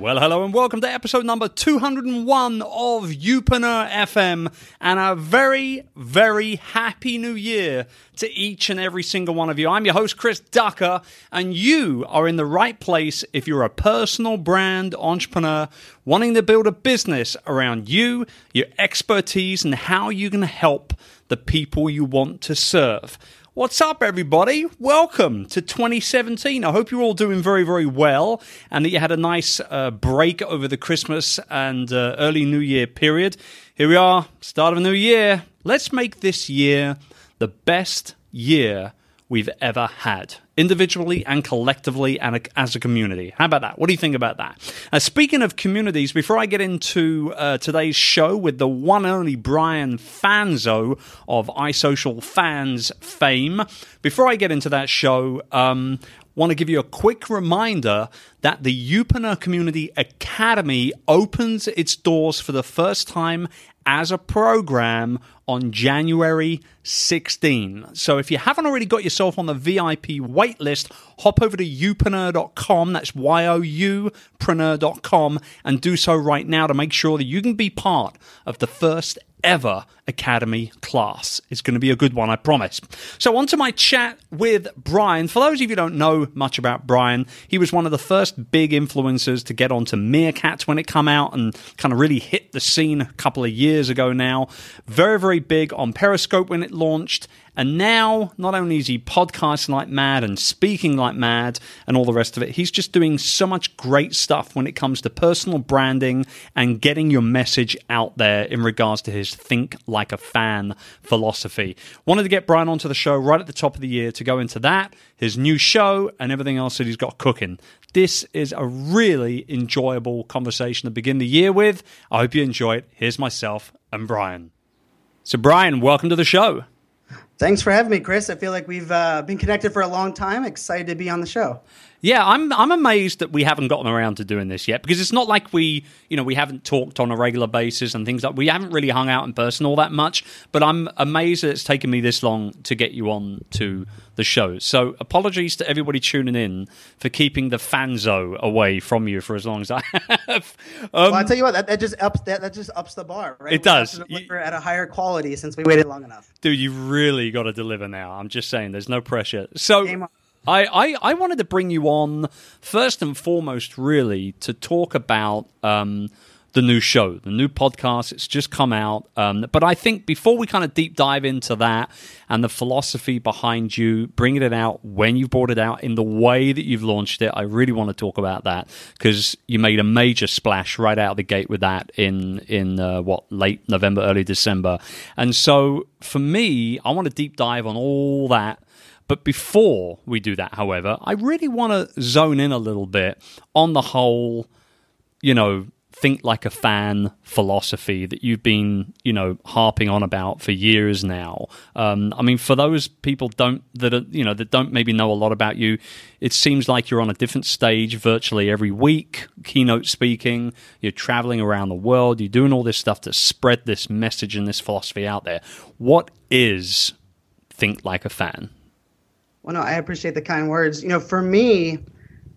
Well, hello and welcome to episode number 201 of Youpreneur FM and a very, very happy new year to each and every single one of you. I'm your host, Chris Ducker, and you are in the right place if you're a personal brand entrepreneur wanting to build a business around you, your expertise, and how you can help the people you want to serve. What's up, everybody? Welcome to 2017. I hope you're all doing very, very well and that you had a nice uh, break over the Christmas and uh, early New Year period. Here we are, start of a new year. Let's make this year the best year we've ever had, individually and collectively and as a community. How about that? What do you think about that? Uh, speaking of communities, before I get into uh, today's show with the one and only Brian Fanzo of iSocialFanz fame, before I get into that show, um, want to give you a quick reminder that the Youpreneur Community Academy opens its doors for the first time as a program on January 16. So if you haven't already got yourself on the VIP waitlist, hop over to youpreneur.com, that's Y O U preneur.com, and do so right now to make sure that you can be part of the first ever Academy class. It's going to be a good one, I promise. So, on to my chat with Brian. For those of you who don't know much about Brian, he was one of the first big influencers to get onto Meerkat when it came out and kind of really hit the scene a couple of years ago now. Very, very big on Periscope when it launched. And now, not only is he podcasting like mad and speaking like mad and all the rest of it, he's just doing so much great stuff when it comes to personal branding and getting your message out there in regards to his think like a fan philosophy. Wanted to get Brian onto the show right at the top of the year to go into that, his new show, and everything else that he's got cooking. This is a really enjoyable conversation to begin the year with. I hope you enjoy it. Here's myself and Brian. So, Brian, welcome to the show. Thanks for having me, Chris. I feel like we've uh, been connected for a long time. Excited to be on the show. Yeah, I'm I'm amazed that we haven't gotten around to doing this yet because it's not like we, you know, we haven't talked on a regular basis and things like we haven't really hung out in person all that much, but I'm amazed that it's taken me this long to get you on to the show. So, apologies to everybody tuning in for keeping the fanzo away from you for as long as I have. Um, well, I tell you what, that, that just ups that, that just ups the bar, right? It does. We're at a higher quality since we waited long enough. Dude, you really got to deliver now. I'm just saying, there's no pressure. So. I, I, I, wanted to bring you on first and foremost, really, to talk about um, the new show, the new podcast. It's just come out. Um, but I think before we kind of deep dive into that and the philosophy behind you bringing it out when you've brought it out in the way that you've launched it, I really want to talk about that because you made a major splash right out of the gate with that in in uh, what late November, early December. And so for me, I want to deep dive on all that but before we do that, however, I really want to zone in a little bit on the whole, you know, think like a fan philosophy that you've been, you know, harping on about for years now. Um, I mean, for those people don't that are, you know, that don't maybe know a lot about you, it seems like you're on a different stage virtually every week, keynote speaking. You're traveling around the world. You're doing all this stuff to spread this message and this philosophy out there. What is think like a fan? Well, no, I appreciate the kind words. You know, for me,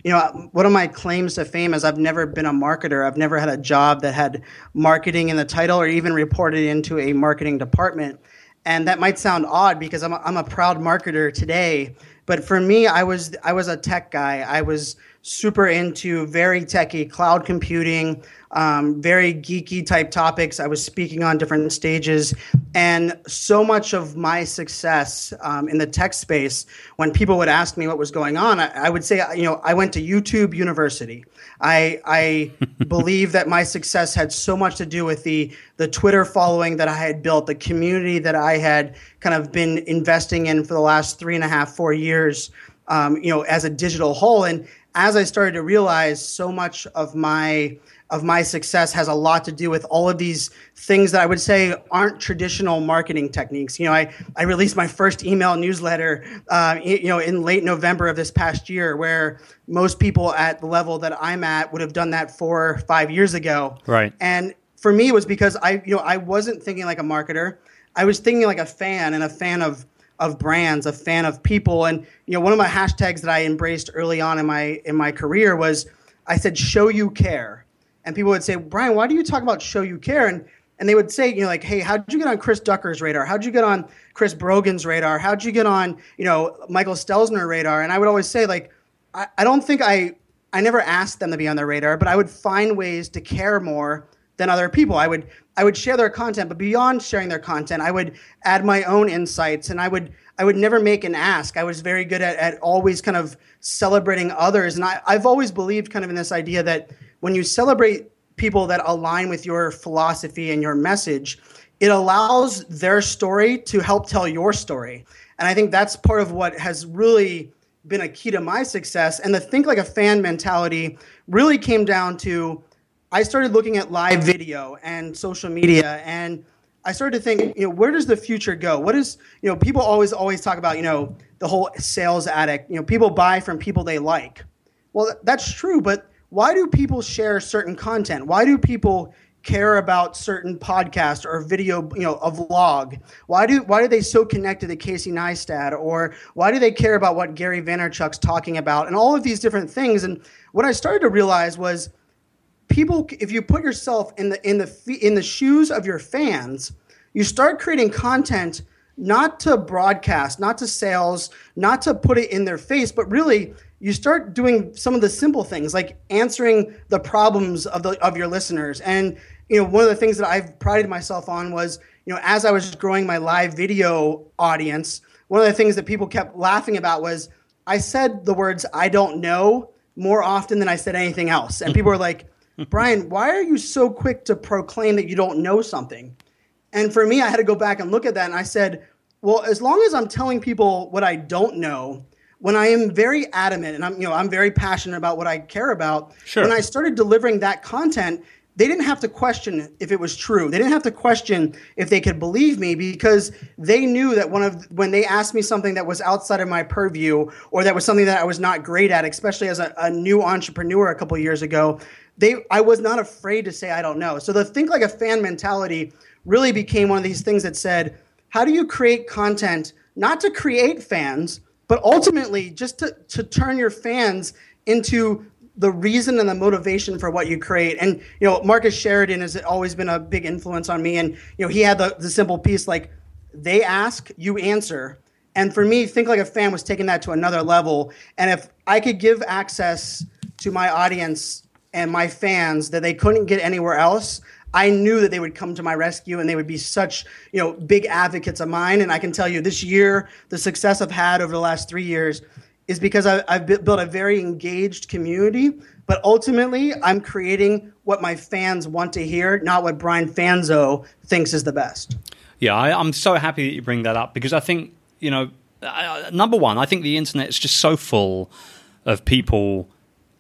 you know, one of my claims to fame is I've never been a marketer. I've never had a job that had marketing in the title or even reported into a marketing department. And that might sound odd because I'm a, I'm a proud marketer today. But for me, I was I was a tech guy. I was super into very techy cloud computing, um, very geeky type topics. I was speaking on different stages, and so much of my success um, in the tech space, when people would ask me what was going on, I, I would say, you know, I went to YouTube University. I, I believe that my success had so much to do with the the Twitter following that I had built, the community that I had kind of been investing in for the last three and a half, four years. Um, you know, as a digital whole, and as I started to realize so much of my of my success has a lot to do with all of these things that I would say aren't traditional marketing techniques. You know, I, I released my first email newsletter, uh, you know, in late November of this past year, where most people at the level that I'm at would have done that four or five years ago. Right. And for me, it was because I, you know, I wasn't thinking like a marketer. I was thinking like a fan and a fan of of brands, a fan of people. And you know, one of my hashtags that I embraced early on in my in my career was I said show you care and people would say, Brian, why do you talk about show you care? And and they would say, you know, like, hey, how'd you get on Chris Ducker's radar? How'd you get on Chris Brogan's radar? How'd you get on, you know, Michael Stelzner radar? And I would always say, like, I, I don't think I I never asked them to be on their radar, but I would find ways to care more than other people. I would I would share their content, but beyond sharing their content, I would add my own insights and I would I would never make an ask. I was very good at, at always kind of celebrating others. And I, I've always believed kind of in this idea that when you celebrate people that align with your philosophy and your message, it allows their story to help tell your story. And I think that's part of what has really been a key to my success. And the think like a fan mentality really came down to I started looking at live video and social media and I started to think, you know, where does the future go? What is, you know, people always always talk about, you know, the whole sales addict, you know, people buy from people they like. Well, that's true, but why do people share certain content? Why do people care about certain podcast or video, you know, a vlog? Why do why are they so connected to Casey Neistat? Or why do they care about what Gary Vaynerchuk's talking about? And all of these different things. And what I started to realize was people if you put yourself in the in the in the shoes of your fans, you start creating content not to broadcast, not to sales, not to put it in their face, but really you start doing some of the simple things like answering the problems of the of your listeners. And you know, one of the things that I've prided myself on was, you know, as I was growing my live video audience, one of the things that people kept laughing about was I said the words I don't know more often than I said anything else. And people were like, "Brian, why are you so quick to proclaim that you don't know something?" And for me, I had to go back and look at that and I said, "Well, as long as I'm telling people what I don't know, when I am very adamant and I'm you know I'm very passionate about what I care about. Sure. When I started delivering that content, they didn't have to question if it was true. They didn't have to question if they could believe me because they knew that one of when they asked me something that was outside of my purview or that was something that I was not great at, especially as a, a new entrepreneur a couple years ago, they I was not afraid to say I don't know. So the think like a fan mentality really became one of these things that said, how do you create content not to create fans, but ultimately just to, to turn your fans into the reason and the motivation for what you create. And you know, Marcus Sheridan has always been a big influence on me. And you know, he had the, the simple piece like they ask, you answer. And for me, think like a fan was taking that to another level. And if I could give access to my audience and my fans that they couldn't get anywhere else, I knew that they would come to my rescue and they would be such, you know, big advocates of mine. And I can tell you this year, the success I've had over the last three years is because I, have built a very engaged community. But ultimately, I'm creating what my fans want to hear, not what Brian Fanzo thinks is the best. Yeah, I, I'm so happy that you bring that up because I think, you know, uh, number one, I think the internet is just so full of people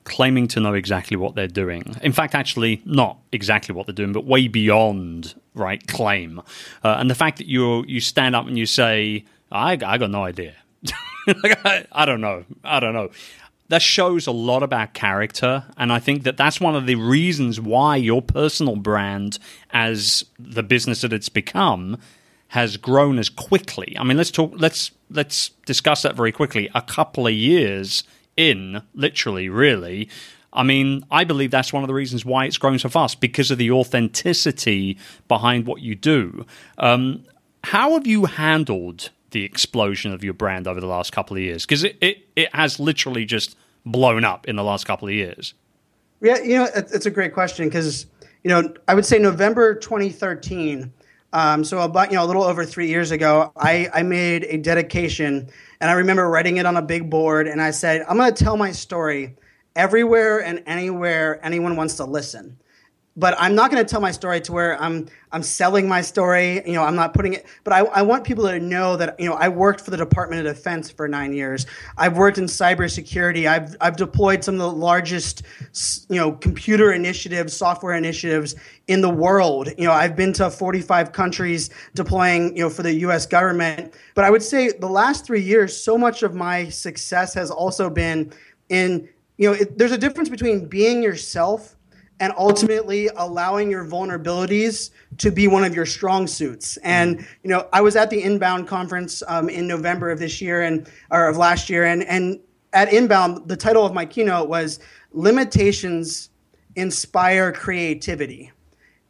claiming to know exactly what they're doing. In fact, actually, not exactly what they're doing, but way beyond right claim. Uh, and the fact that you you stand up and you say, "I, I got no idea," like, I, I don't know, I don't know. That shows a lot about character, and I think that that's one of the reasons why your personal brand, as the business that it's become, has grown as quickly. I mean, let's talk. Let's let's discuss that very quickly. A couple of years in, literally, really. I mean, I believe that's one of the reasons why it's growing so fast because of the authenticity behind what you do. Um, how have you handled the explosion of your brand over the last couple of years? Because it, it, it has literally just blown up in the last couple of years. Yeah, you know, it's a great question because, you know, I would say November 2013. Um, so about you know a little over three years ago, I, I made a dedication and I remember writing it on a big board, and I said, I'm going to tell my story everywhere and anywhere anyone wants to listen. But I'm not going to tell my story to where I'm I'm selling my story. You know, I'm not putting it. But I, I want people to know that you know I worked for the Department of Defense for nine years. I've worked in cybersecurity. I've I've deployed some of the largest you know computer initiatives, software initiatives in the world. You know, I've been to 45 countries deploying you know for the U.S. government. But I would say the last three years, so much of my success has also been in you know it, there's a difference between being yourself and ultimately allowing your vulnerabilities to be one of your strong suits. And you know, I was at the Inbound conference um, in November of this year and or of last year, and and at Inbound, the title of my keynote was "Limitations Inspire Creativity."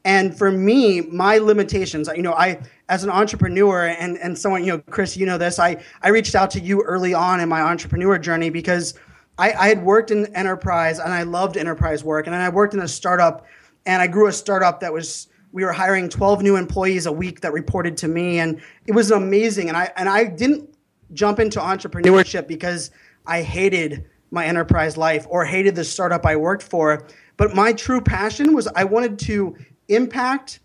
And for me, my limitations, you know, I as an entrepreneur and and someone, you know, Chris, you know this, I I reached out to you early on in my entrepreneur journey because I, I had worked in enterprise and I loved enterprise work. And then I worked in a startup and I grew a startup that was we were hiring 12 new employees a week that reported to me and it was amazing and I and I didn't jump into entrepreneurship because I hated my enterprise life or hated the startup I worked for but my true passion was I wanted to impact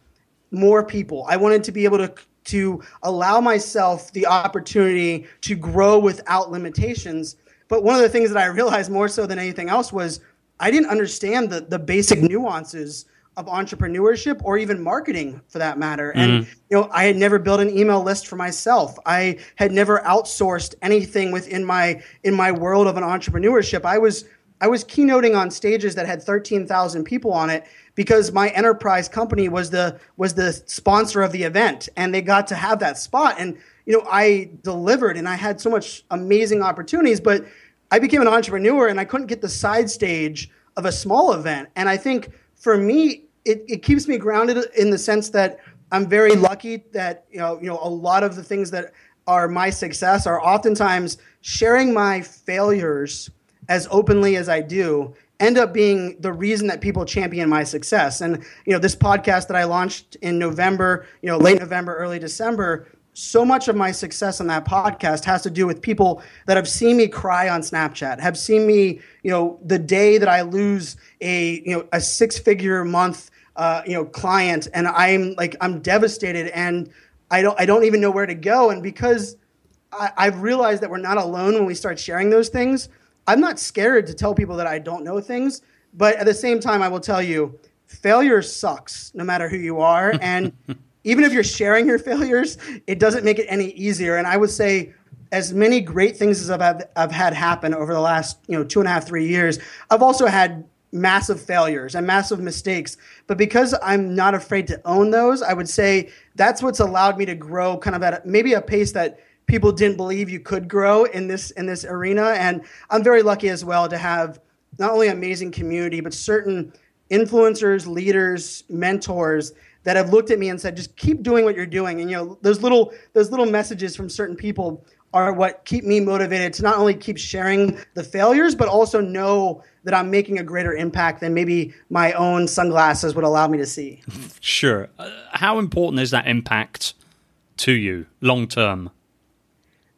more people. I wanted to be able to to allow myself the opportunity to grow without limitations but one of the things that I realized more so than anything else was I didn't understand the, the basic nuances of entrepreneurship or even marketing for that matter. Mm-hmm. And you know, I had never built an email list for myself. I had never outsourced anything within my in my world of an entrepreneurship. I was I was keynoting on stages that had 13,000 people on it because my enterprise company was the was the sponsor of the event and they got to have that spot and you know, I delivered and I had so much amazing opportunities, but I became an entrepreneur and I couldn't get the side stage of a small event. And I think for me, it, it keeps me grounded in the sense that I'm very lucky that, you know, you know, a lot of the things that are my success are oftentimes sharing my failures as openly as I do end up being the reason that people champion my success. And you know, this podcast that I launched in November, you know, late November, early December, so much of my success on that podcast has to do with people that have seen me cry on Snapchat, have seen me, you know, the day that I lose a, you know, a six figure month, uh, you know, client and I'm like, I'm devastated and I don't, I don't even know where to go. And because I, I've realized that we're not alone when we start sharing those things, I'm not scared to tell people that I don't know things. But at the same time, I will tell you, failure sucks no matter who you are. And even if you're sharing your failures, it doesn't make it any easier. And I would say, as many great things as I've, I've had happen over the last you know two and a half three years, I've also had massive failures and massive mistakes. But because I'm not afraid to own those, I would say that's what's allowed me to grow kind of at a, maybe a pace that people didn't believe you could grow in this in this arena. And I'm very lucky as well to have not only amazing community, but certain influencers, leaders, mentors that have looked at me and said, just keep doing what you're doing. And you know, those little those little messages from certain people are what keep me motivated to not only keep sharing the failures, but also know that I'm making a greater impact than maybe my own sunglasses would allow me to see. Sure. Uh, how important is that impact to you long term?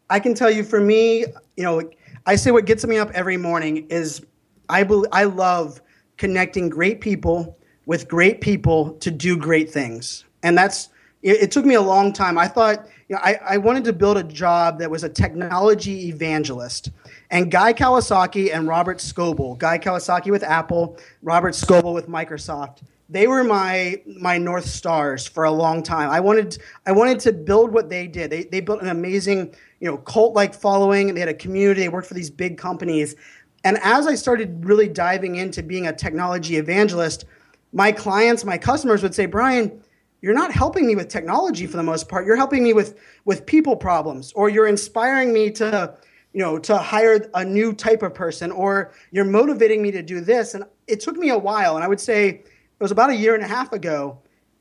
I can tell you for me, you know, I say what gets me up every morning is I be- I love connecting great people with great people to do great things. And that's, it, it took me a long time. I thought, you know, I, I wanted to build a job that was a technology evangelist. And Guy Kawasaki and Robert Scoble, Guy Kawasaki with Apple, Robert Scoble with Microsoft, they were my my north stars for a long time. I wanted I wanted to build what they did. They they built an amazing you know cult like following. They had a community. They worked for these big companies. And as I started really diving into being a technology evangelist, my clients, my customers would say, Brian, you're not helping me with technology for the most part. You're helping me with with people problems, or you're inspiring me to, you know, to hire a new type of person, or you're motivating me to do this. And it took me a while, and I would say it was about a year and a half ago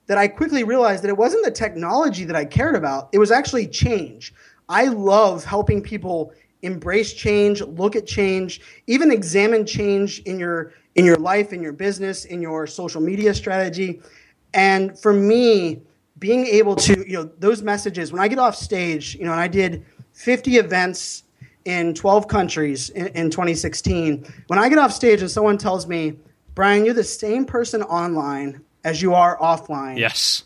that I quickly realized that it wasn't the technology that I cared about. It was actually change. I love helping people embrace change, look at change, even examine change in your in your life, in your business, in your social media strategy. And for me, being able to, you know, those messages, when I get off stage, you know, and I did 50 events in 12 countries in, in 2016, when I get off stage and someone tells me, Brian, you're the same person online as you are offline. Yes.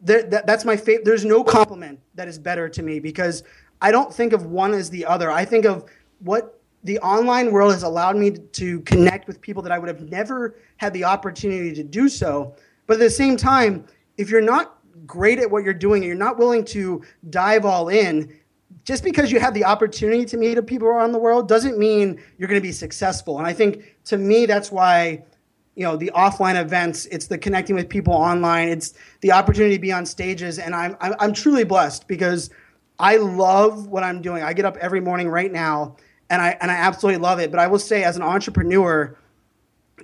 There, that, that's my favorite. There's no compliment that is better to me because I don't think of one as the other. I think of what the online world has allowed me to connect with people that I would have never had the opportunity to do so. But at the same time, if you're not great at what you're doing and you're not willing to dive all in, just because you have the opportunity to meet people around the world doesn't mean you're going to be successful. And I think to me, that's why you know the offline events it's the connecting with people online it's the opportunity to be on stages and i'm i'm, I'm truly blessed because i love what i'm doing i get up every morning right now and i and i absolutely love it but i will say as an entrepreneur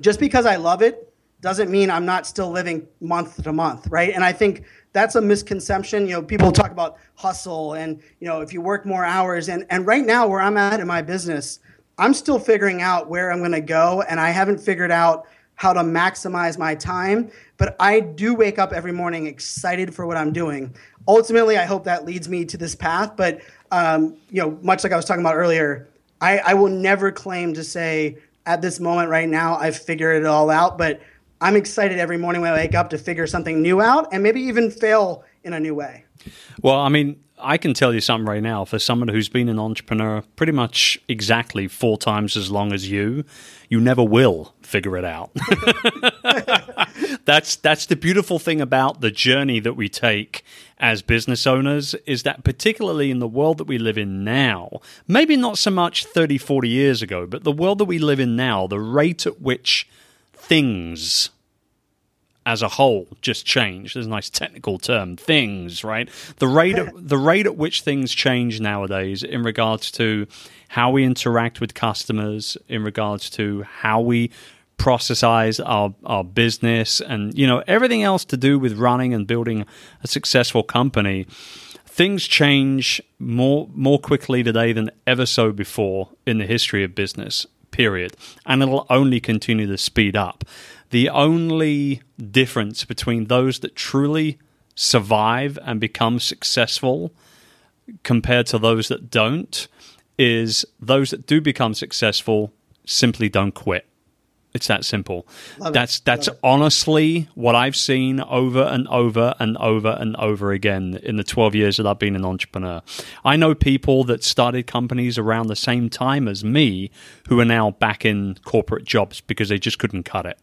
just because i love it doesn't mean i'm not still living month to month right and i think that's a misconception. You know, people talk about hustle and you know if you work more hours. And and right now where I'm at in my business, I'm still figuring out where I'm going to go, and I haven't figured out how to maximize my time. But I do wake up every morning excited for what I'm doing. Ultimately, I hope that leads me to this path. But um, you know, much like I was talking about earlier, I, I will never claim to say at this moment right now I've figured it all out. But I'm excited every morning when I wake up to figure something new out and maybe even fail in a new way. Well, I mean, I can tell you something right now. For someone who's been an entrepreneur pretty much exactly four times as long as you, you never will figure it out. that's that's the beautiful thing about the journey that we take as business owners is that particularly in the world that we live in now, maybe not so much 30, 40 years ago, but the world that we live in now, the rate at which things as a whole just change. There's a nice technical term, things, right? The rate at, the rate at which things change nowadays in regards to how we interact with customers, in regards to how we processize our, our business and you know everything else to do with running and building a successful company things change more more quickly today than ever so before in the history of business period. And it'll only continue to speed up. The only difference between those that truly survive and become successful compared to those that don't is those that do become successful simply don't quit. It's that simple. Love that's it. that's honestly what I've seen over and over and over and over again in the 12 years that I've been an entrepreneur. I know people that started companies around the same time as me who are now back in corporate jobs because they just couldn't cut it.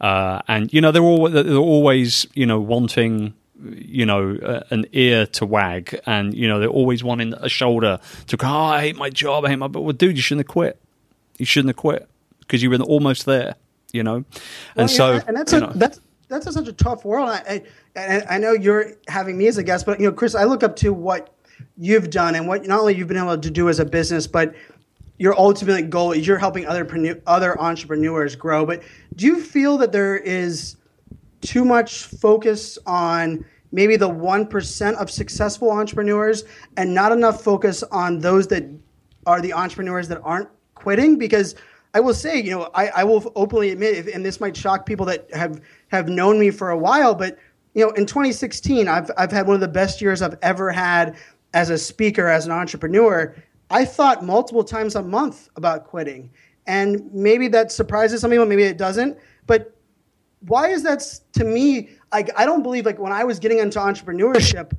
Uh, and you know they're, all, they're always you know wanting you know, uh, an ear to wag, and you know they're always wanting a shoulder to go. Oh, I hate my job. I hate my. But well, dude, you shouldn't have quit. You shouldn't have quit because you were almost there, you know. And well, so and that's a, that's that's a, such a tough world. I, I, I know you're having me as a guest, but you know, Chris, I look up to what you've done and what not only you've been able to do as a business, but your ultimate goal is you're helping other other entrepreneurs grow. But do you feel that there is too much focus on maybe the 1% of successful entrepreneurs and not enough focus on those that are the entrepreneurs that aren't quitting because I will say, you know, I, I will openly admit, and this might shock people that have have known me for a while, but you know, in 2016, I've I've had one of the best years I've ever had as a speaker, as an entrepreneur. I thought multiple times a month about quitting, and maybe that surprises some people, maybe it doesn't. But why is that to me? Like, I don't believe like when I was getting into entrepreneurship,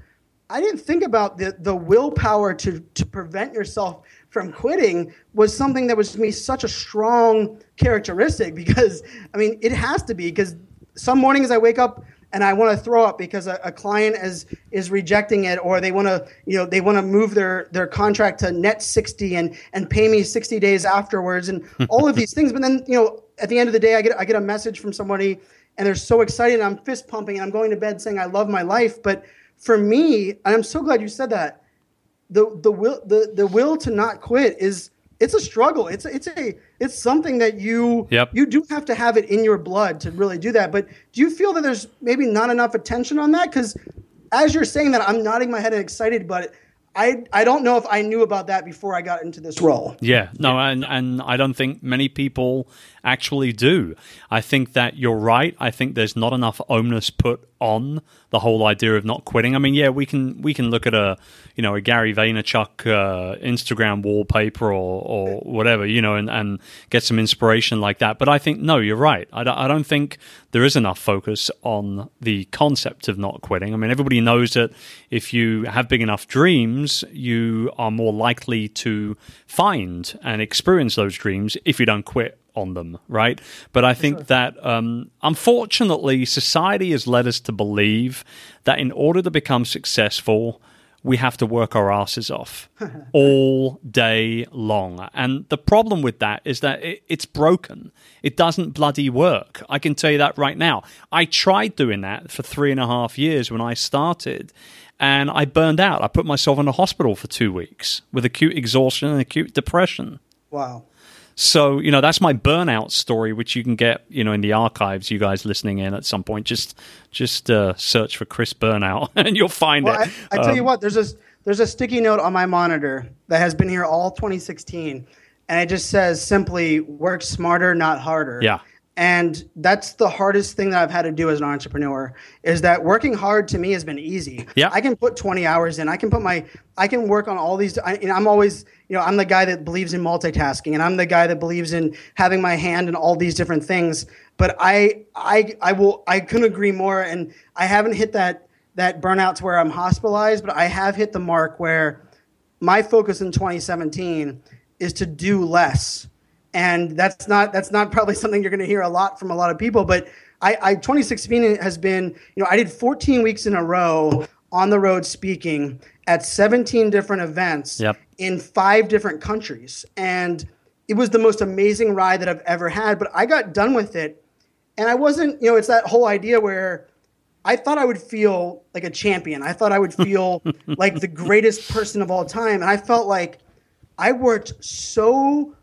I didn't think about the the willpower to to prevent yourself from quitting was something that was to me such a strong characteristic because I mean it has to be because some mornings I wake up and I want to throw up because a, a, client is is rejecting it or they want to you know they want to move their their contract to net 60 and and pay me 60 days afterwards and all of these things but then you know at the end of the day I get I get a message from somebody and they're so excited and I'm fist pumping and I'm going to bed saying I love my life but for me and I'm so glad you said that the the will the, the will to not quit is it's a struggle. It's it's a it's something that you yep. you do have to have it in your blood to really do that. But do you feel that there's maybe not enough attention on that? Because as you're saying that, I'm nodding my head and excited, but I I don't know if I knew about that before I got into this role. Yeah, no, and and I don't think many people actually do. I think that you're right. I think there's not enough onus put on the whole idea of not quitting. I mean, yeah, we can we can look at a you know a Gary Vaynerchuk uh, Instagram wallpaper or or whatever you know and, and get some inspiration like that. But I think no, you're right. I don't, I don't think there is enough focus on the concept of not quitting. I mean, everybody knows that if you have big enough dreams, you are more likely to find and experience those dreams if you don't quit on them, right? But I think sure. that um, unfortunately, society has led us to believe that in order to become successful, we have to work our asses off all day long. And the problem with that is that it, it's broken. It doesn't bloody work. I can tell you that right now. I tried doing that for three and a half years when I started, and I burned out. I put myself in a hospital for two weeks with acute exhaustion and acute depression. Wow. So, you know, that's my burnout story, which you can get, you know, in the archives, you guys listening in at some point. Just just uh, search for Chris Burnout and you'll find well, it. I, I tell um, you what, there's a, there's a sticky note on my monitor that has been here all 2016. And it just says simply, work smarter, not harder. Yeah and that's the hardest thing that i've had to do as an entrepreneur is that working hard to me has been easy. Yeah. I can put 20 hours in. I can put my i can work on all these I, i'm always you know i'm the guy that believes in multitasking and i'm the guy that believes in having my hand in all these different things. But i i i will i couldn't agree more. And i haven't hit that that burnout to where i'm hospitalized but i have hit the mark where my focus in 2017 is to do less and that's not that's not probably something you're going to hear a lot from a lot of people. But I, I 2016 has been you know I did 14 weeks in a row on the road speaking at 17 different events yep. in five different countries, and it was the most amazing ride that I've ever had. But I got done with it, and I wasn't you know it's that whole idea where. I thought I would feel like a champion. I thought I would feel like the greatest person of all time. And I felt like I worked so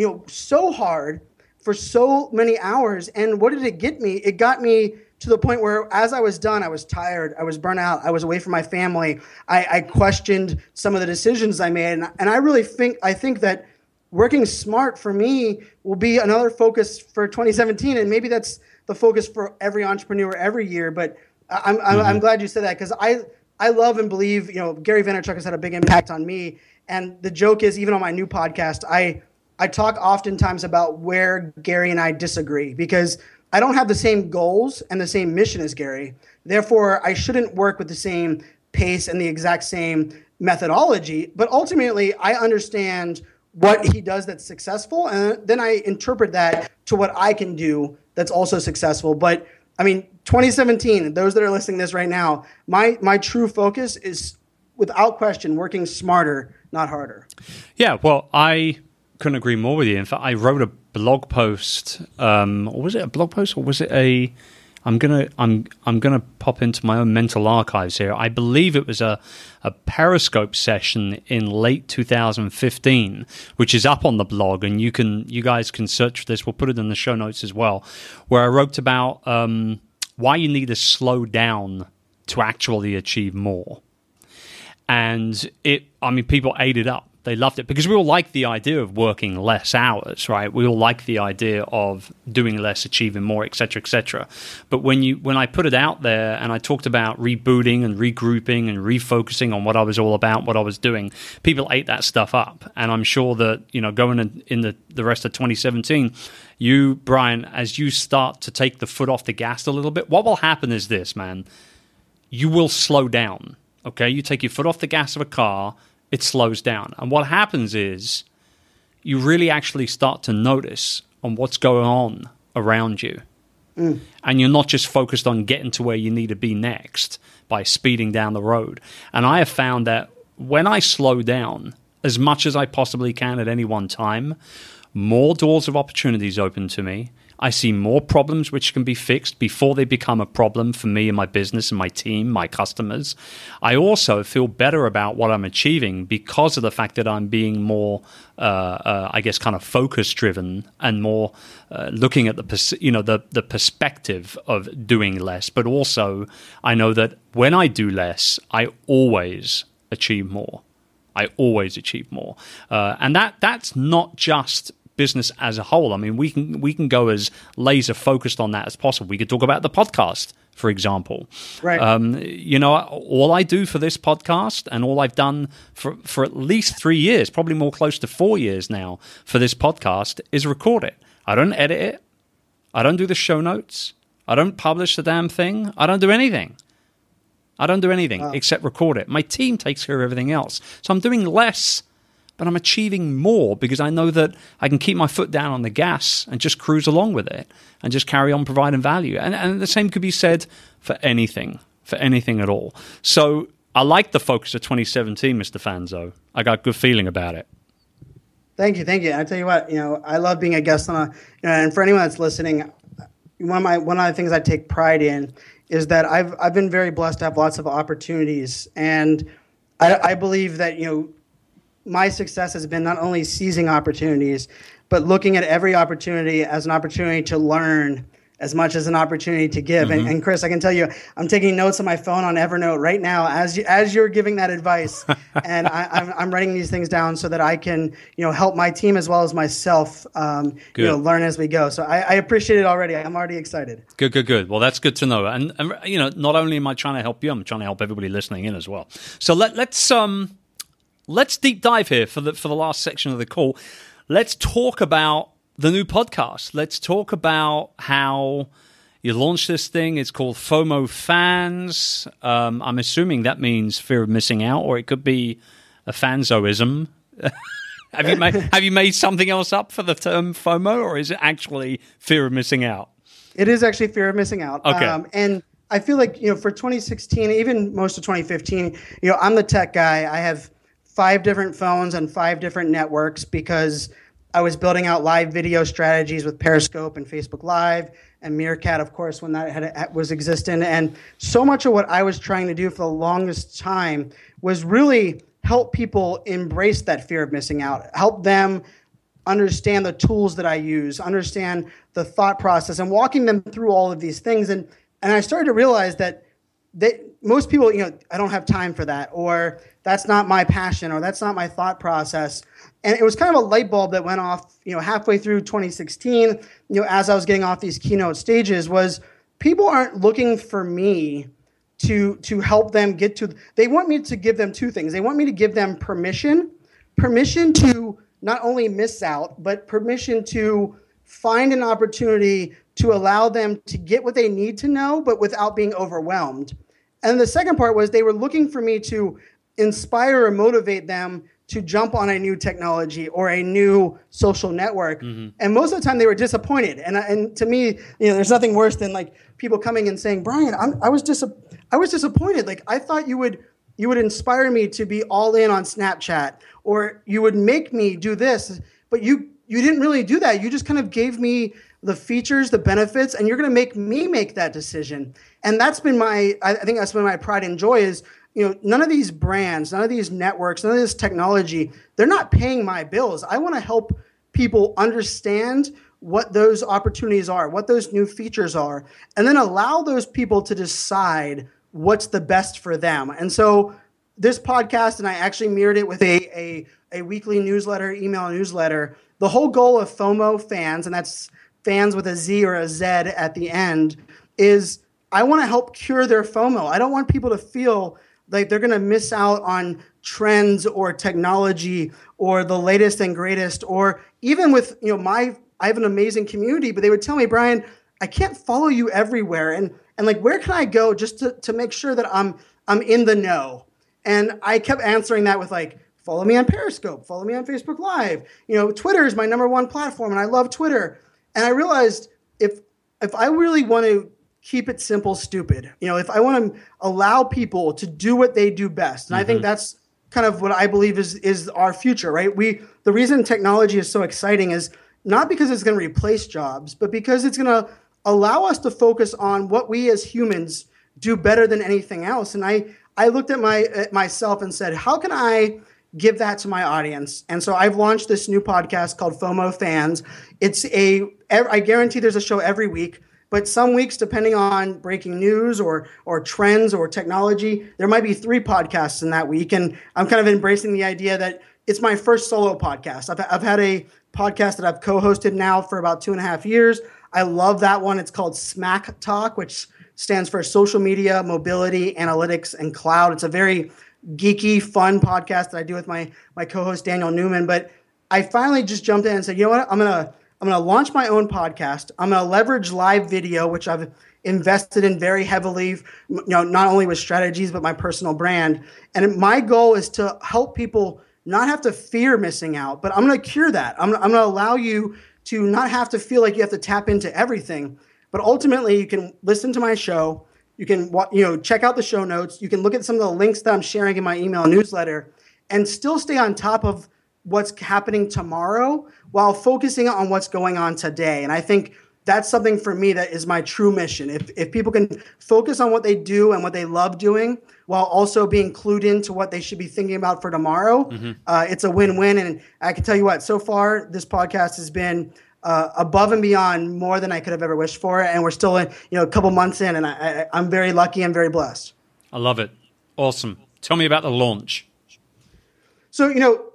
you know, so hard for so many hours. And what did it get me? It got me to the point where as I was done, I was tired, I was burnt out, I was away from my family. I, I questioned some of the decisions I made. And, and I really think I think that working smart for me will be another focus for 2017. And maybe that's the focus for every entrepreneur every year. But I'm, I'm, mm-hmm. I'm glad you said that because I, I love and believe, you know, Gary Vaynerchuk has had a big impact on me. And the joke is, even on my new podcast, I I talk oftentimes about where Gary and I disagree because I don't have the same goals and the same mission as Gary. Therefore, I shouldn't work with the same pace and the exact same methodology. But ultimately, I understand what he does that's successful, and then I interpret that to what I can do that's also successful. But I mean, 2017, those that are listening this right now, my my true focus is without question working smarter, not harder. Yeah, well, I couldn't agree more with you. In fact, I wrote a blog post, um, or was it a blog post, or was it a? I'm gonna I'm I'm gonna pop into my own mental archives here. I believe it was a a Periscope session in late 2015, which is up on the blog, and you can you guys can search for this. We'll put it in the show notes as well, where I wrote about um, why you need to slow down to actually achieve more. And it, I mean, people ate it up they loved it because we all like the idea of working less hours, right? We all like the idea of doing less, achieving more, etc., etc. But when you when I put it out there and I talked about rebooting and regrouping and refocusing on what I was all about, what I was doing, people ate that stuff up, and I'm sure that you know going in, in the the rest of 2017, you Brian, as you start to take the foot off the gas a little bit, what will happen is this, man, you will slow down. Okay, you take your foot off the gas of a car it slows down. And what happens is you really actually start to notice on what's going on around you. Mm. And you're not just focused on getting to where you need to be next by speeding down the road. And I have found that when I slow down as much as I possibly can at any one time, more doors of opportunities open to me. I see more problems which can be fixed before they become a problem for me and my business and my team, my customers. I also feel better about what I'm achieving because of the fact that I'm being more, uh, uh, I guess, kind of focus driven and more uh, looking at the pers- you know the the perspective of doing less. But also, I know that when I do less, I always achieve more. I always achieve more, uh, and that that's not just business as a whole. I mean, we can we can go as laser focused on that as possible. We could talk about the podcast for example. Right. Um, you know, all I do for this podcast and all I've done for, for at least three years, probably more close to four years now for this podcast, is record it. I don't edit it. I don't do the show notes. I don't publish the damn thing. I don't do anything. I don't do anything wow. except record it. My team takes care of everything else. So I'm doing less, but I'm achieving more because I know that I can keep my foot down on the gas and just cruise along with it and just carry on providing value. And, and the same could be said for anything, for anything at all. So I like the focus of 2017, Mr. Fanzo. I got a good feeling about it. Thank you, thank you. I tell you what, you know, I love being a guest on a, you know, and for anyone that's listening, one of my one of the things I take pride in is that I've I've been very blessed to have lots of opportunities, and I, I believe that you know my success has been not only seizing opportunities, but looking at every opportunity as an opportunity to learn as much as an opportunity to give. Mm-hmm. And, and, Chris, I can tell you, I'm taking notes on my phone on Evernote right now as you, as you're giving that advice, and I, am I'm, I'm writing these things down so that I can you know help my team as well as myself um, you know learn as we go. So I, I, appreciate it already. I'm already excited. Good, good, good. Well, that's good to know. And, and you know, not only am I trying to help you, I'm trying to help everybody listening in as well. So let let's um let's deep dive here for the for the last section of the call. Let's talk about the new podcast. Let's talk about how you launched this thing. It's called FOMO Fanz. Um, I'm assuming that means fear of missing out, or it could be a fanzoism. have you made Have you made something else up for the term FOMO, or is it actually fear of missing out? It is actually fear of missing out. Okay. Um, and I feel like you know, for 2016, even most of 2015, you know, I'm the tech guy. I have five different phones and five different networks because I was building out live video strategies with Periscope and Facebook Live and Meerkat, of course, when that had, was existent. And so much of what I was trying to do for the longest time was really help people embrace that fear of missing out, help them understand the tools that I use, understand the thought process, and walking them through all of these things. And and I started to realize that they, most people, you know, I don't have time for that, or that's not my passion, or that's not my thought process. And it was kind of a light bulb that went off you know halfway through 2016 you know as i was getting off these keynote stages was people aren't looking for me to to help them get to they want me to give them two things. They want me to give them permission permission to not only miss out but permission to find an opportunity to allow them to get what they need to know but without being overwhelmed. And the second part was they were looking for me to inspire or motivate them to jump on a new technology or a new social network. Mm-hmm. And most of the time they were disappointed. And, and to me, you know, there's nothing worse than like people coming and saying, Brian, I'm, I was dis- I was disappointed. Like I thought you would, you would inspire me to be all in on Snapchat or you would make me do this, but you, you didn't really do that. You just kind of gave me the features, the benefits, and you're going to make me make that decision. And that's been my, I think that's been my pride and joy is you know, none of these brands, none of these networks, none of this technology, they're not paying my bills. I want to help people understand what those opportunities are, what those new features are, and then allow those people to decide what's the best for them. And so this podcast, and I actually mirrored it with a, a, a weekly newsletter, email newsletter. The whole goal of FOMO Fanz, and that's fans with a Z or a Z at the end, is I want to help cure their FOMO. I don't want people to feel like they're going to miss out on trends or technology or the latest and greatest or even with you know my I have an amazing community but they would tell me Brian I can't follow you everywhere and and like where can I go just to, to make sure that I'm I'm in the know? And I kept answering that with like follow me on Periscope follow me on Facebook Live. You know Twitter is my number one platform and I love Twitter. And I realized if if I really want to keep it simple, stupid. You know, if I want to allow people to do what they do best, and mm-hmm. I think mm-hmm. that's kind of what I believe is is our future, right? We the reason technology is so exciting is not because it's going to replace jobs, but because it's going to allow us to focus on what we as humans do better than anything else. And I I looked at my at myself and said, how can I give that to my audience? And so I've launched this new podcast called FOMO Fanz. It's a I guarantee there's a show every week but some weeks, depending on breaking news or or trends or technology, there might be three podcasts in that week. And I'm kind of embracing the idea that it's my first solo podcast. I've, I've had a podcast that I've co-hosted now for about two and a half years. I love that one. It's called SMACtalk, which stands for Social Media, Mobility, Analytics, and Cloud. It's a very geeky, fun podcast that I do with my my co-host Daniel Newman. But I finally just jumped in and said, you know what, I'm gonna I'm gonna launch my own podcast. I'm gonna leverage live video, which I've invested in very heavily, you know, not only with strategies but my personal brand. And my goal is to help people not have to fear missing out, but I'm going to cure that. I'm, I'm going to allow you to not have to feel like you have to tap into everything, but ultimately you can listen to my show. You can you know check out the show notes. You can look at some of the links that I'm sharing in my email newsletter, and still stay on top of what's happening tomorrow while focusing on what's going on today. And I think that's something for me that is my true mission. If, if people can focus on what they do and what they love doing while also being clued into what they should be thinking about for tomorrow, mm-hmm. uh, it's a win win. And I can tell you what, so far, this podcast has been uh, above and beyond more than I could have ever wished for. And we're still in, you know, a couple months in, and I, I, I'm very lucky and very blessed. I love it. Awesome. Tell me about the launch. So, you know,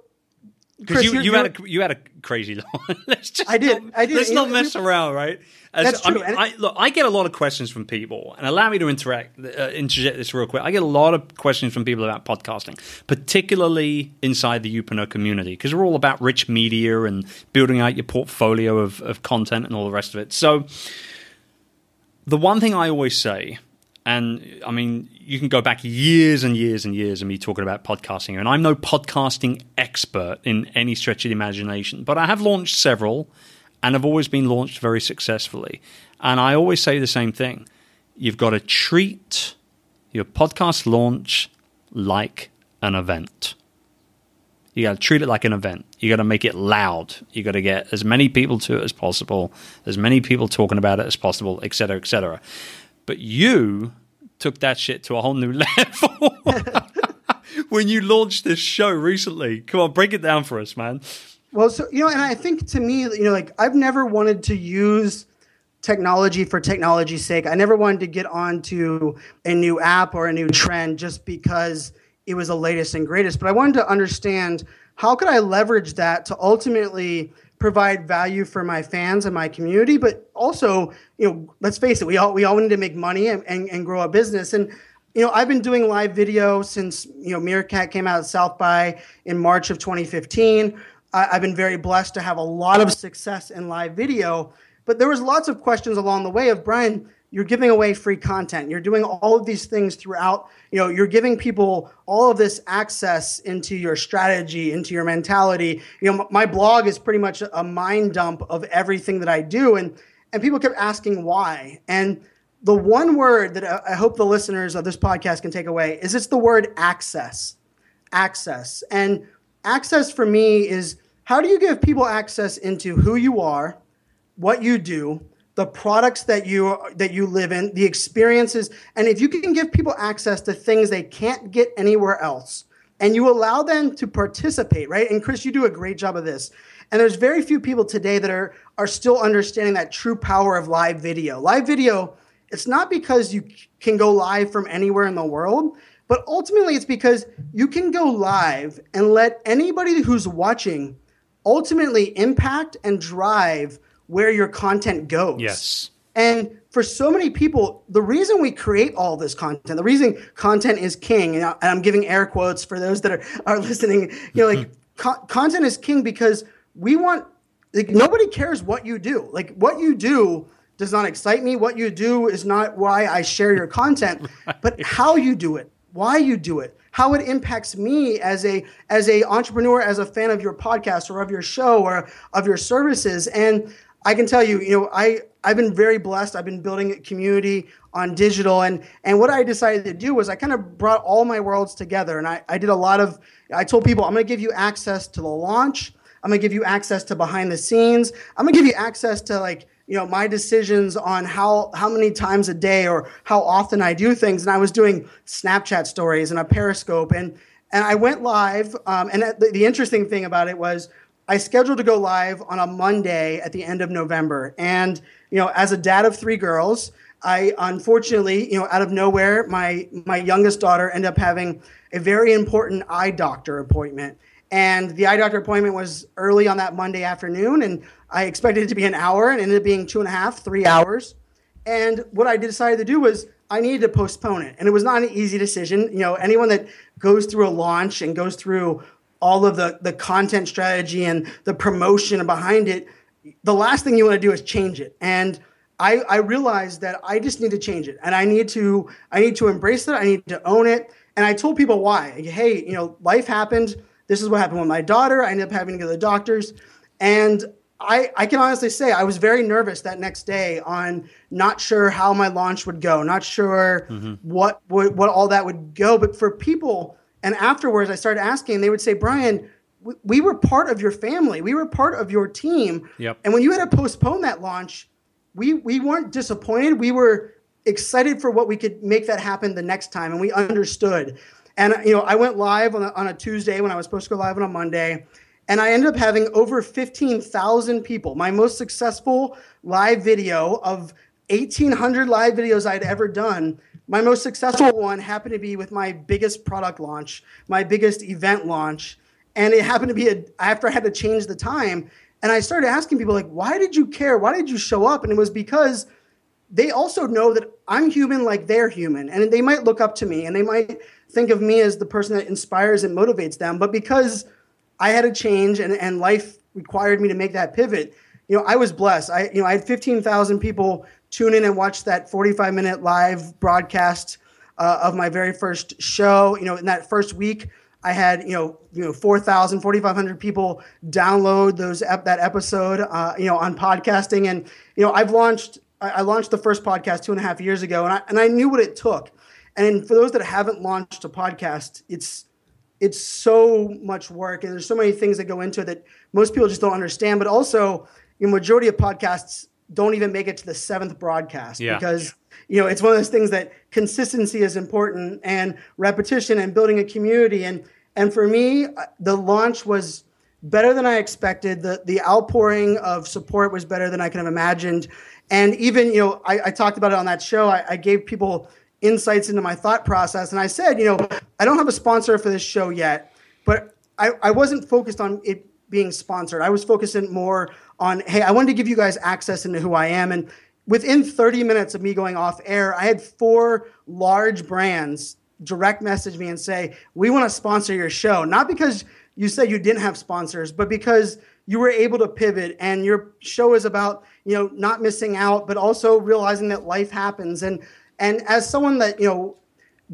because you, you had a you had a crazy line. let's just I did. Not, I did. Let's not mess around, right? As, that's true. I, mean, I, look, I get a lot of questions from people, and allow me to interact, uh, interject this real quick. I get a lot of questions from people about podcasting, particularly inside the Youpreneur community, because we're all about rich media and building out your portfolio of, of content and all the rest of it. So, the one thing I always say and I mean, you can go back years and years and years of me talking about podcasting. And I'm no podcasting expert in any stretch of the imagination, but I have launched several and have always been launched very successfully. And I always say the same thing you've got to treat your podcast launch like an event. You got to treat it like an event. You got to make it loud. You got to get as many people to it as possible, as many people talking about it as possible, et cetera, et cetera. But you took that shit to a whole new level when you launched this show recently. Come on, break it down for us, man. Well, so you know, and I think to me, you know, like I've never wanted to use technology for technology's sake. I never wanted to get onto a new app or a new trend just because it was the latest and greatest. But I wanted to understand how could I leverage that to ultimately provide value for my fans and my community, but also, you know, let's face it, we all we all need to make money and, and, and grow a business. And you know, I've been doing live video since you know Meerkat came out of South by in March of 2015. I, I've been very blessed to have a lot of success in live video, but there was lots of questions along the way of Brian you're giving away free content. You're doing all of these things throughout. You know you're giving people all of this access into your strategy into your mentality. You know my blog is pretty much a mind dump of everything that i do and and people kept asking why. And the one word that uh, i hope the listeners of this podcast can take away is it's the word access. Access. And access for me is how do you give people access into who you are what you do the products that you that you live in, the experiences, and if you can give people access to things they can't get anywhere else, and you allow them to participate, right? And Chris, you do a great job of this. And there's very few people today that are are still understanding that true power of live video. Live video, it's not because you can go live from anywhere in the world, but ultimately it's because you can go live and let anybody who's watching ultimately impact and drive where your content goes. Yes. And for so many people, the reason we create all this content, the reason content is king, and I'm giving air quotes for those that are, are listening, you know, like co- content is king because we want, like, nobody cares what you do. Like, what you do does not excite me. What you do is not why I share your content, right. but how you do it, why you do it, how it impacts me as a as a entrepreneur, as a fan of your podcast or of your show or of your services. And I can tell you, you know, I I've been very blessed. I've been building a community on digital, and and what I decided to do was I kind of brought all my worlds together, and I I did a lot of. I told people I'm going to give you access to the launch. I'm going to give you access to behind the scenes. I'm going to give you access to like you know my decisions on how how many times a day or how often I do things. And I was doing Snapchat stories and a Periscope, and and I went live. Um, and the, the interesting thing about it was I scheduled to go live on a Monday at the end of November. And, you know, as a dad of three girls, I unfortunately, you know, out of nowhere, my my youngest daughter ended up having a very important eye doctor appointment. And the eye doctor appointment was early on that Monday afternoon, and I expected it to be an hour and ended up being two and a half, three hours. And what I decided to do was I needed to postpone it. And it was not an easy decision. You know, anyone that goes through a launch and goes through all of the, the content strategy and the promotion behind it, the last thing you want to do is change it. And I, I realized that I just need to change it and I need to I need to embrace it. I need to own it. And I told people why. Hey, you know, life happened. This is what happened with my daughter. I ended up having to go to the doctors. And I, I can honestly say I was very nervous that next day on not sure how my launch would go, not sure mm-hmm. what, what what all that would go. But for people, and afterwards I started asking, they would say, Brian, we, we were part of your family, we were part of your team, yep. and when you had to postpone that launch, we we weren't disappointed. We were excited for what we could make that happen the next time, and we understood. And you know, I went live on a, on a Tuesday when I was supposed to go live on a Monday and I ended up having over 15,000 people. My most successful live video of 1,800 live videos I'd ever done. My most successful one happened to be with my biggest product launch, my biggest event launch. And it happened to be a, after I had to change the time. And I started asking people, like, why did you care? Why did you show up? And it was because they also know that I'm human like they're human. And they might look up to me and they might think of me as the person that inspires and motivates them. But because I had a change and, and life required me to make that pivot. You know, I was blessed. I, you know, I had 15,000 people tune in and watch that 45 minute live broadcast uh, of my very first show. You know, in that first week, I had, you know, you know, 4,000, 4,500 people download those, ep- that episode, uh, you know, on podcasting. And, you know, I've launched, I launched the first podcast two and a half years ago and I, and I knew what it took. And for those that haven't launched a podcast, it's, it's so much work and there's so many things that go into it that most people just don't understand. But also, the majority of podcasts don't even make it to the seventh broadcast yeah. because you know it's one of those things that consistency is important and repetition and building a community and and for me uh, the launch was better than I expected. The the outpouring of support was better than I could have imagined. And even, you know, I, I talked about it on that show. I, I gave people insights into my thought process. And I said, you know, I don't have a sponsor for this show yet, but I, I wasn't focused on it being sponsored. I was focusing more on, hey, I wanted to give you guys access into who I am. And within 30 minutes of me going off air, I had four large brands direct message me and say, we want to sponsor your show. Not because you said you didn't have sponsors, but because you were able to pivot and your show is about, you know, not missing out, but also realizing that life happens. And and as someone that, you know,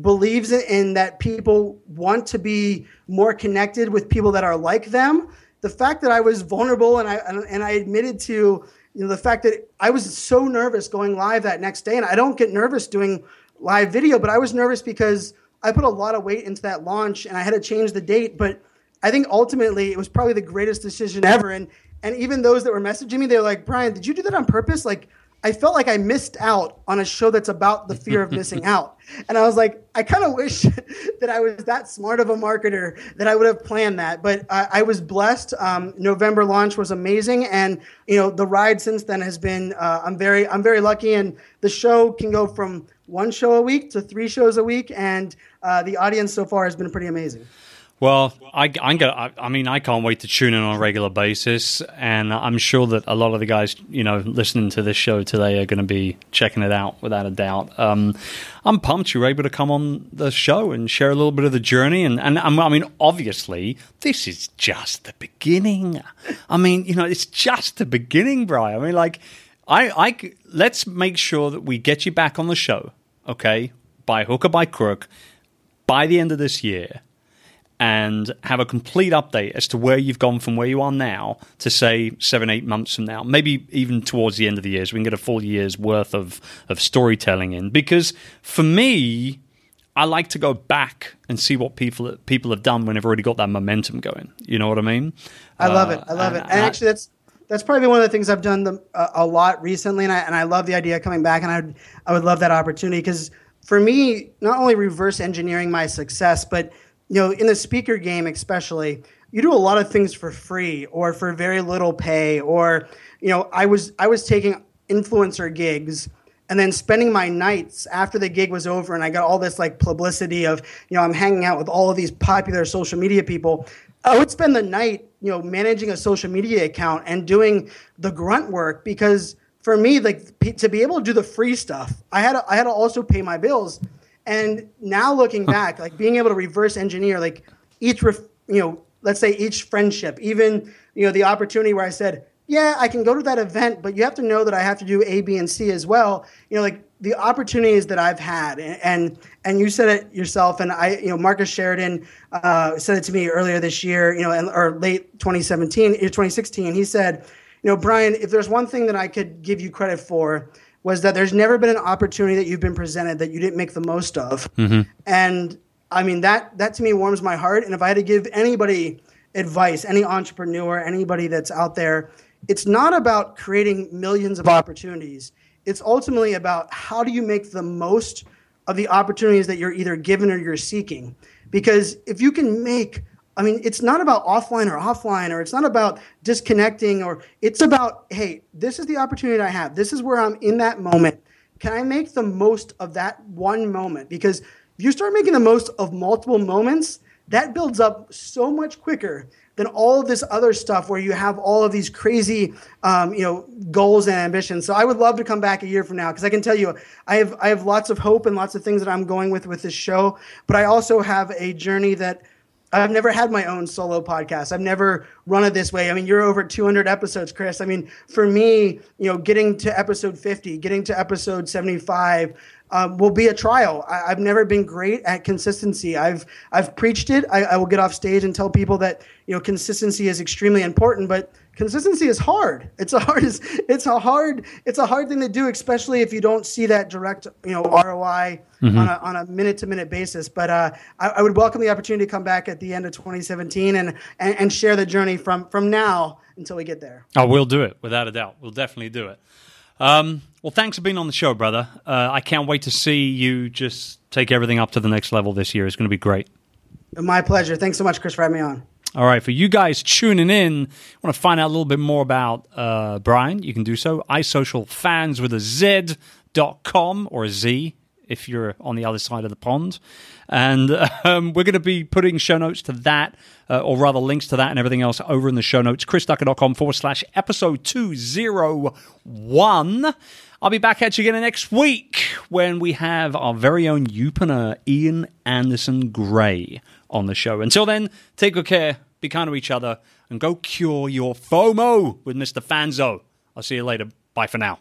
believes in that people want to be more connected with people that are like them, the fact that I was vulnerable and I and I admitted to you know the fact that I was so nervous going live that next day. And I don't get nervous doing live video, but I was nervous because I put a lot of weight into that launch and I had to change the date, but I think ultimately it was probably the greatest decision ever. And and even those that were messaging me they're like, "Brian, did you do that on purpose?" Like I felt like I missed out on a show that's about the fear of missing out. And I was like, I kind of wish that I was that smart of a marketer that I would have planned that. But I, I was blessed. Um, November launch was amazing, and you know the ride since then has been. Uh, I'm very I'm very lucky, and the show can go from one show a week to three shows a week, and uh, the audience so far has been pretty amazing. Well, I, I'm gonna. I, I, mean, I can't wait to tune in on a regular basis, and I'm sure that a lot of the guys, you know, listening to this show today are going to be checking it out without a doubt. Um, I'm pumped you were able to come on the show and share a little bit of the journey, and and I mean, obviously, this is just the beginning. I mean, you know, it's just the beginning, Brian. I mean, like, I, I let's make sure that we get you back on the show, okay, by hook or by crook, by the end of this year and have a complete update as to where you've gone from where you are now to say seven, eight months from now, maybe even towards the end of the year, so we can get a full year's worth of, of storytelling in. Because for me, I like to go back and see what people people have done when they've already got that momentum going. You know what I mean? I love uh, it. I love and, it. And, and actually, that's that's probably one of the things I've done the, uh, a lot recently, and I and I love the idea of coming back, and I would I would love that opportunity because for me, not only reverse engineering my success, but you know, in the speaker game especially, you do a lot of things for free or for very little pay. Or, you know, I was I was taking influencer gigs and then spending my nights after the gig was over and I got all this like publicity of, you know, I'm hanging out with all of these popular social media people. I would spend the night, you know, managing a social media account and doing the grunt work because for me, like p- to be able to do the free stuff, I had to, I had to also pay my bills. And now looking back, like being able to reverse engineer, like each, ref, you know, let's say each friendship, even you know the opportunity where I said, yeah, I can go to that event, but you have to know that I have to do A, B, and C as well. You know, like the opportunities that I've had, and and, and you said it yourself, and I, you know, Marcus Sheridan uh, said it to me earlier this year, you know, or late 2017, 2016. He said, you know, Brian, if there's one thing that I could give you credit for was that there's never been an opportunity that you've been presented that you didn't make the most of, mm-hmm. and I mean that that to me warms my heart. And if I had to give anybody advice, any entrepreneur, anybody that's out there, it's not about creating millions of opportunities. It's ultimately about how do you make the most of the opportunities that you're either given or you're seeking. Because if you can make I mean, it's not about offline or offline, or it's not about disconnecting, or it's about, hey, this is the opportunity I have. This is where I'm in that moment. Can I make the most of that one moment? Because if you start making the most of multiple moments, that builds up so much quicker than all of this other stuff where you have all of these crazy um, you know goals and ambitions so i would love to come back a year from now because i can tell you i have i have lots of hope and lots of things that i'm going with with this show but i also have a journey that I've never had my own solo podcast. I've never run it this way. I mean, you're over 200 episodes, Chris. I mean, for me, you know, getting to episode 50, getting to episode 75, um, will be a trial. I, have never been great at consistency. I've I've preached it. I, I, will get off stage and tell people that you know consistency is extremely important, but consistency is hard. It's a hard it's a hard it's a hard thing to do, especially if you don't see that direct you know ROI mm-hmm. on a on a minute to minute basis. But uh, I, I, would welcome the opportunity to come back at the end of 2017 and, and and share the journey from from now until we get there. Oh, we'll do it without a doubt. We'll definitely do it. Um, well, thanks for being on the show, brother. Uh, I can't wait to see you just take everything up to the next level this year. It's going to be great. My pleasure. Thanks so much, Chris, for having me on. All right, for you guys tuning in, want to find out a little bit more about uh, Brian, you can do so. iSocialFanz with a Z dot com or a Z if you're on the other side of the pond. And um, we're going to be putting show notes to that, uh, or rather links to that and everything else over in the show notes. chrisducker.com forward slash episode 201. I'll be back at you again next week when we have our very own Youpreneur, Ian Anderson Gray, on the show. Until then, take good care, be kind to each other, and go cure your FOMO with Mr. Fanzo. I'll see you later. Bye for now.